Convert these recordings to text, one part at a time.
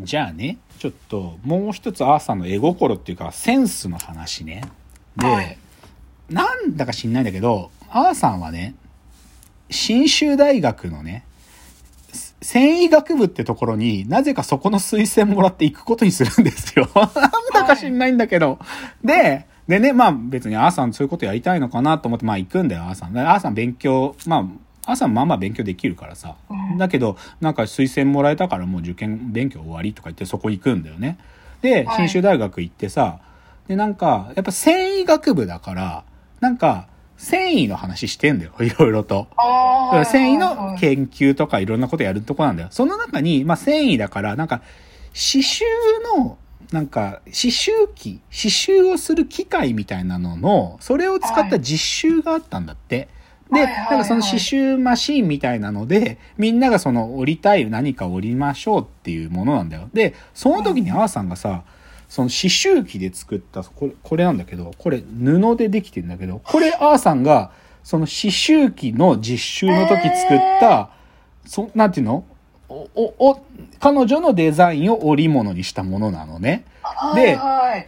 じゃあね、ちょっともう一つアーサーの絵心っていうかセンスの話ね。で、はいなんだか知んないんだけど、アーさんはね、信州大学のね、繊維学部ってところになぜかそこの推薦もらって行くことにするんですよ。なんだか知んないんだけど。で、でね、まあ別にアーさんそういうことやりたいのかなと思って、まあ行くんだよ、アーさん。でアーさん勉強、まあ、アーさんまあまあ勉強できるからさ。うんだけど、なんか推薦もらえたからもう受験勉強終わりとか言ってそこ行くんだよね。で、はい信州大学行ってさ、で、なんか、やっぱ繊維学部だから、なんか、繊維の話してんだよ、いろいろと。繊維の研究とかいろんなことやるとこなんだよ。その中に、まあ繊維だから、なんか、刺繍の、なんか、刺繍機、刺繍をする機械みたいなのの、それを使った実習があったんだって。で、はいはいはいなんかその刺繍マシーンみたいなので、みんながその折りたい何か折りましょうっていうものなんだよ。で、その時にあーさんがさ、その刺繍機で作った、これ、これなんだけど、これ布でできてんだけど、これあーさんが、その刺繍機の実習の時作った、そ、なんていうの？お、お、お、彼女のデザインを織物にしたものなのね。で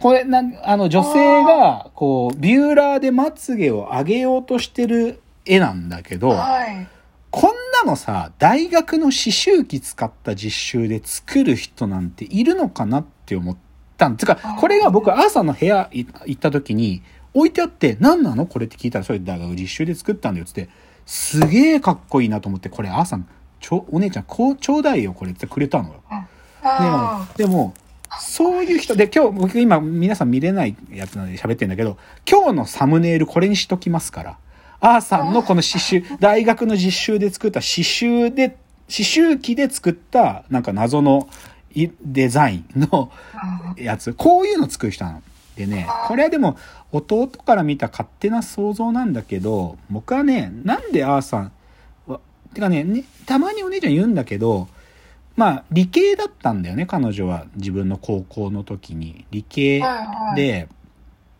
これ、なん、あの、女性が、こう、ビューラーでまつげを上げようとしてる絵なんだけど、はい。こんなのさ、大学の刺繍機使った実習で作る人なんているのかなって思ったんつうか、これが僕、朝の部屋い行った時に置いてあって、何なのこれって聞いたら、それ大学実習で作ったんだよっつって、すげえかっこいいなと思って、これ朝の、ちょ、お姉ちゃん、こう、ちょうだいよ、これってくれたのよ。あでも、でも、そういう人で、今日、僕今皆さん見れないやつなんで喋ってんだけど、今日のサムネイルこれにしときますから。アーさんのこの刺繍、大学の実習で作った刺繍で、刺繍機で作った、なんか謎のいデザインのあやつ。こういうの作る人なの。でね、これはでも、弟から見た勝手な想像なんだけど、僕はね、なんでアーさんは、てかねね、たまにお姉ちゃん言うんだけど、まあ、理系だったんだよね、彼女は。自分の高校の時に。理系で、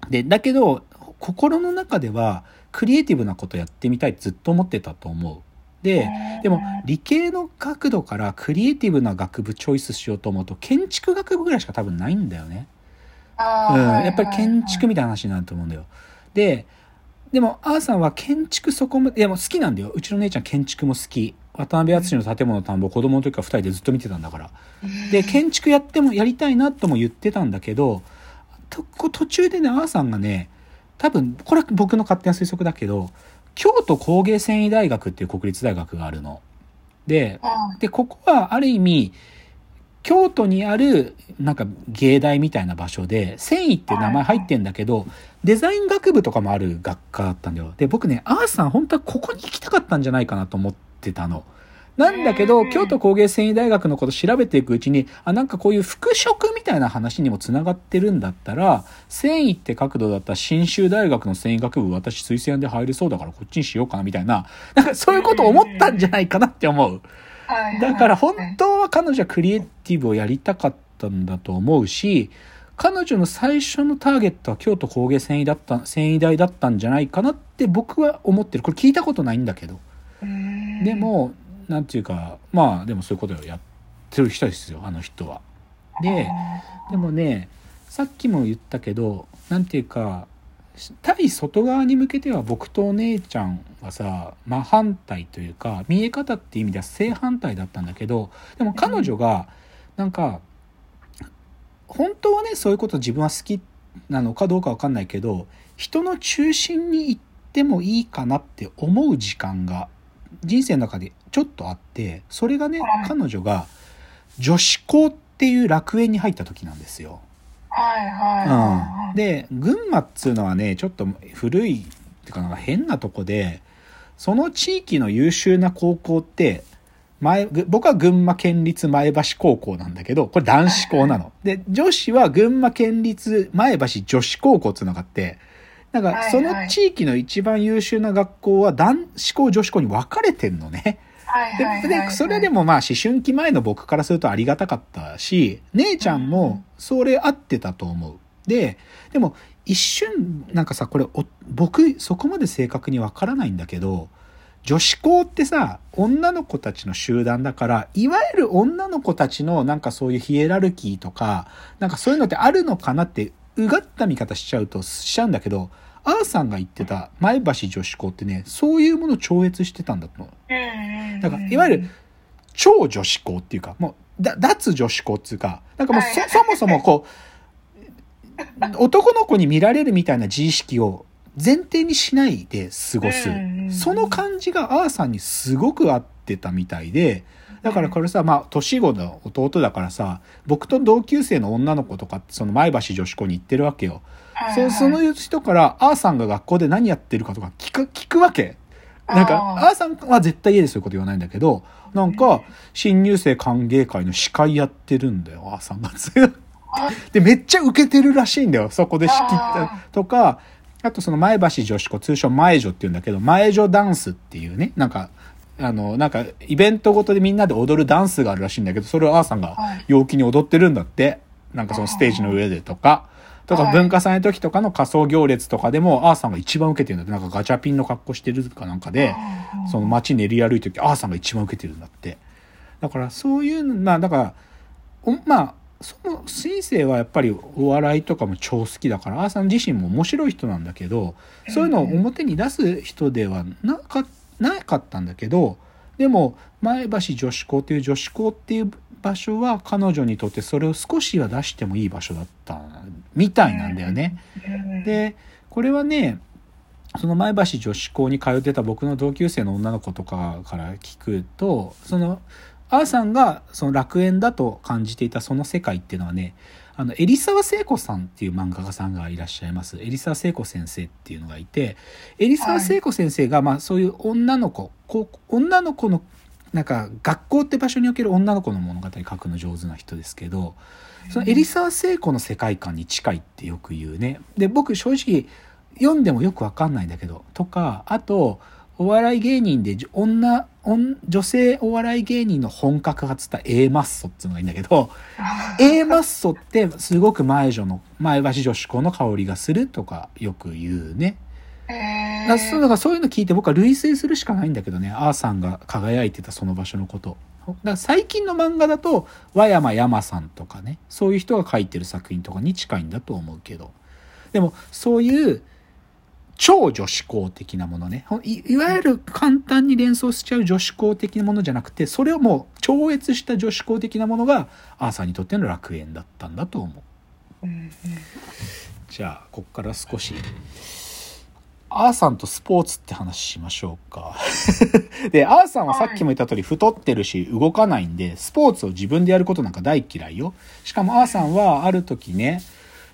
で、だけど、心の中では、クリエイティブなことやってみたいってずっと思ってたと思う。で、でも、理系の角度からクリエイティブな学部チョイスしようと思うと、建築学部ぐらいしか多分ないんだよね。うん、やっぱり建築はいみたいな話になると思うんだよ。で、でも、アーさんは建築そこまで、いやもう好きなんだよ。うちの姉ちゃん建築も好き。渡辺篤の建物の田んぼ、子供の時から二人でずっと見てたんだから。で、建築やっても、やりたいなとも言ってたんだけど、と途中でね、アーさんがね、多分、これは僕の勝手な推測だけど、京都工芸繊維大学っていう国立大学があるの。で、はいで、ここはある意味、京都にある、なんか芸大みたいな場所で、繊維って名前入ってんだけど、デザイン学部とかもある学科だったんだよ。で、僕ね、アーさん本当はここに行きたかったんじゃないかなと思ってたの。なんだけど、うん京都工芸繊維大学のこと調べていくうちに、あ、なんかこういう服飾みたいな話にもつながってるんだったら、繊維って角度だったら新州大学の繊維学部私推薦で入れそうだからこっちにしようかなみたいな、なんかそういうことを思ったんじゃないかなって思う。はいだから本当は彼女はクリエイティブをやりたかったんだと思うし、彼女の最初のターゲットは京都工芸繊維だった、繊維大だったんじゃないかなって僕は思ってる。これ聞いたことないんだけど。うんでも、なんていうか、まあでもそういうことをやってる人ですよ、あの人は。で、でもね、さっきも言ったけど、なんていうか、対外側に向けては僕とお姉ちゃんはさ真反対というか見え方っていう意味では正反対だったんだけどでも彼女がなんか本当はねそういうこと自分は好きなのかどうかわかんないけど人の中心に行ってもいいかなって思う時間が人生の中でちょっとあってそれがねはい彼女が女子校っていう楽園に入った時なんですよ。はいはいはうん、で群馬っつうのはねちょっと古いっていうかなんか変なとこでその地域の優秀な高校って前ぐ僕は群馬県立前橋高校なんだけどこれ男子校なの。で女子は群馬県立前橋女子高校っつうのがあってなんかその地域の一番優秀な学校は男子校女子校に分かれてんのね。はいででそれでもまあ思春期前の僕からするとありがたかったし姉ちゃんもそれ合ってたと思う。ででも一瞬なんかさこれお僕そこまで正確にわからないんだけど女子校ってさ、女の子たちの集団だから、いわゆる女の子たちのなんかそういうヒエラルキーとか、なんかそういうのってあるのかなって、うがった見方しちゃうと、しちゃうんだけど、アーさんが言ってた前橋女子校ってね、そういうものを超越してたんだと思う。うんだからいわゆる超女子校っていうか、もう、だ脱女子校っていうか、なんかもうそはいそもそもこう、男の子に見られるみたいな自意識を前提にしないで過ごすうん。その感じがアーさんにすごく合ってたみたいで、だからこれさ、まあ、年子の弟だからさ、僕と同級生の女の子とかその前橋女子校に行ってるわけよ。はいそうその人から、アーさんが学校で何やってるかとか聞く、聞くわけ。なんか、あーさんは絶対家でそういうこと言わないんだけど、なんか、新入生歓迎会の司会やってるんだよ、アーさんが。で、めっちゃ受けてるらしいんだよ、そこで仕切ったあとか、あとその前橋女子校、通称前女って言うんだけど、前女ダンスっていうね、なんか、あの、なんか、イベントごとでみんなで踊るダンスがあるらしいんだけど、それをアーさんがはい。陽気に踊ってるんだって。なんかそのステージの上でとか、とかはい。文化祭の時とかの仮装行列とかでも、アーさんが一番受けてるんだって、なんかガチャピンの格好してるかなんかで、その街練り歩いてる時、アーさんが一番受けてるんだって。だからそういうの、まあだから、おまあ、その新生はやっぱりお笑いとかも超好きだから、アーさん自身も面白い人なんだけど、そういうのを表に出す人ではなかなかったんだけど、でも、前橋女子校っていう女子校っていう場所は彼女にとってそれを少しは出してもいい場所だったみたいなんだよね。うんで、これはね、その前橋女子校に通ってた僕の同級生の女の子とかから聞くと、その、アーさんがその楽園だと感じていたその世界っていうのはね、あの、エ沢聖子さんっていう漫画家さんがいらっしゃいます。エ沢聖子先生っていうのがいて、エ沢聖子先生が、まあそういう女の子、こう女の子の、なんか学校って場所における女の子の物語書くの上手な人ですけど、そのエリサ聖子の世界観に近いってよく言うね。で、僕正直読んでもよくわかんないんだけど、とか、あと、お笑い芸人でじ女、女女性お笑い芸人の本格派っつったら A マッソっていうのがいいんだけど、A マッソってすごく前女の、前橋女子校の香りがするとかよく言うね。へーだそうだからそういうの聞いて僕は類推するしかないんだけどね、アーさんが輝いてたその場所のこと。だから最近の漫画だと、和山山さんとかね、そういう人が書いてる作品とかに近いんだと思うけど。でも、そういう、超女子校的なものね。いいわゆる簡単に連想しちゃう女子校的なものじゃなくて、それをもう超越した女子校的なものが、アーサーにとっての楽園だったんだと思う。うんうんじゃあ、こっから少し、アーさんとスポーツって話しましょうか。で、アーさんはさっきも言った通り太ってるし動かないんで、スポーツを自分でやることなんか大嫌いよ。しかもアーさんはある時ね、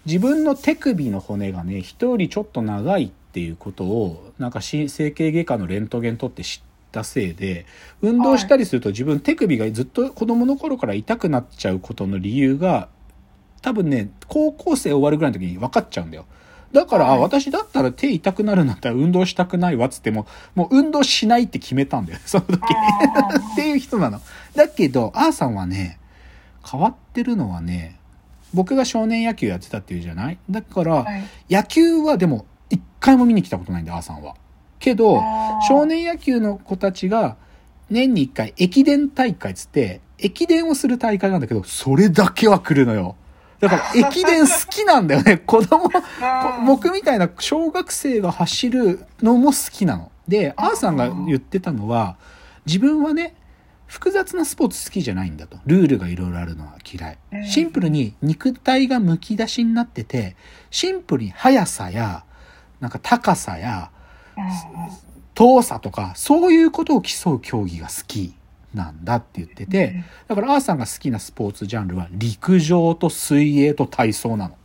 自分の手首の骨がね、人よりちょっと長いっていうことを、なんかし整形外科のレントゲン取って知ったせいで、運動したりすると自分手首がずっと子供の頃から痛くなっちゃうことの理由が、多分ね、高校生終わるぐらいの時に分かっちゃうんだよ。だから、あはい私だったら手痛くなるんだったら運動したくないわっつっても、もう運動しないって決めたんだよ、その時。っていう人なの。だけど、あーさんはね、変わってるのはね、僕が少年野球やってたっていうじゃない？だから、はい野球はでも一回も見に来たことないんだ、あーさんは。けど少年野球の子たちが年に一回駅伝大会っつって、駅伝をする大会なんだけど、それだけは来るのよ。だから駅伝好きなんだよね。子供、僕みたいな小学生が走るのも好きなの。で、あーさんが言ってたのは、自分はね、複雑なスポーツ好きじゃないんだと。ルールがいろいろあるのは嫌い。シンプルに肉体がむき出しになってて、シンプルに速さや、なんか高さや、遠さとか、そういうことを競う競技が好きなんだって言ってて、だからあーさんが好きなスポーツジャンルは陸上と水泳と体操なの。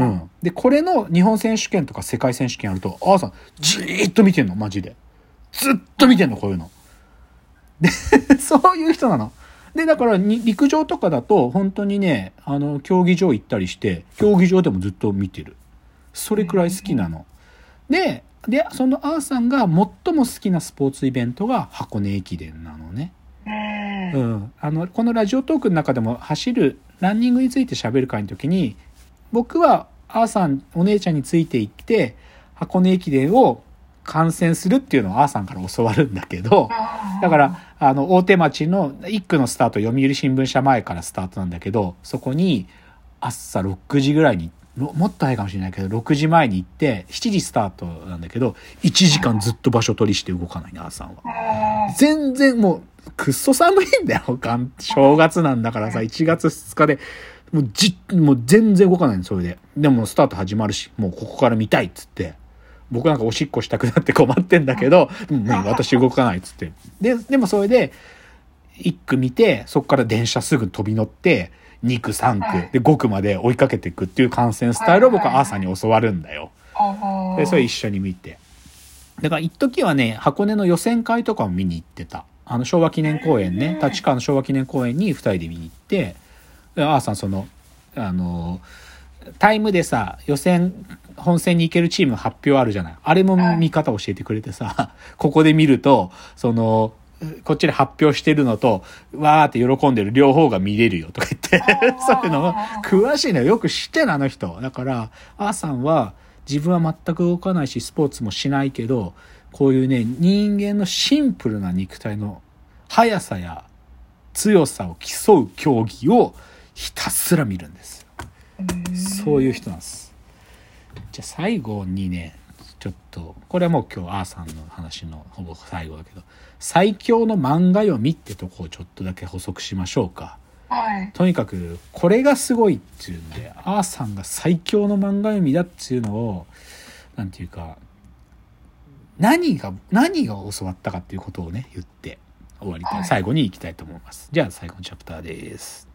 うん。で、これの日本選手権とか世界選手権やると、あーさん、じーっと見てんの、マジで。ずっと見てんの、こういうの。で、そういう人なの。で、だからに、陸上とかだと、本当にね、あの、競技場行ったりして、競技場でもずっと見てる。それくらい好きなの。で、で、そのあーさんが最も好きなスポーツイベントが箱根駅伝なのね。うんうん、あのこのラジオトークの中でも走るランニングについて喋る会の時に僕はあーさんお姉ちゃんについて行って箱根駅伝を観戦するっていうのをアーさんから教わるんだけど、だから、あの、大手町の1区のスタート、読売新聞社前からスタートなんだけど、そこに朝6時ぐらいに、ろもっと早いかもしれないけど、6時前に行って、7時スタートなんだけど、1時間ずっと場所取りして動かないね、アーさんは。全然もう、くっそ寒いんだよ。正月なんだからさ、1月2日で、もうじ、もう全然動かないの、それで。でもスタート始まるし、もうここから見たいっつって。僕なんかおしっこしたくなって困ってんだけど、うん、私動かないっつって。で、でもそれで、1区見て、そこから電車すぐ飛び乗って、2区、3区、で5区まで追いかけていくっていう観戦スタイルを僕は朝に教わるんだよ。で、それ一緒に見て。だから一時はね、箱根の予選会とかも見に行ってた。あの昭和記念公園ね、立川の昭和記念公園に二人で見に行って、であーさんその、あの、タイムでさ、予選、本戦に行けるチーム発表あるじゃない。あれも見方教えてくれてさ、ここで見ると、その、こっちで発表してるのと、わーって喜んでる両方が見れるよとか言って、そういうのも詳しいのよ。よく知ってんのあの人。だから、あーさんは自分は全く動かないし、スポーツもしないけど、こういうね、人間のシンプルな肉体の速さや強さを競う競技をひたすら見るんですよ。そういう人なんです。じゃあ最後にね、ちょっと、これはもう今日、あーさんの話のほぼ最後だけど、最強の漫画読みってとこをちょっとだけ補足しましょうか。はい。とにかく、これがすごいっていうんで、あーさんが最強の漫画読みだっていうのを、なんていうか、何が、何が教わったかっていうことをね、言って終わりたい。最後に行きたいと思います。じゃあ最後のチャプターです。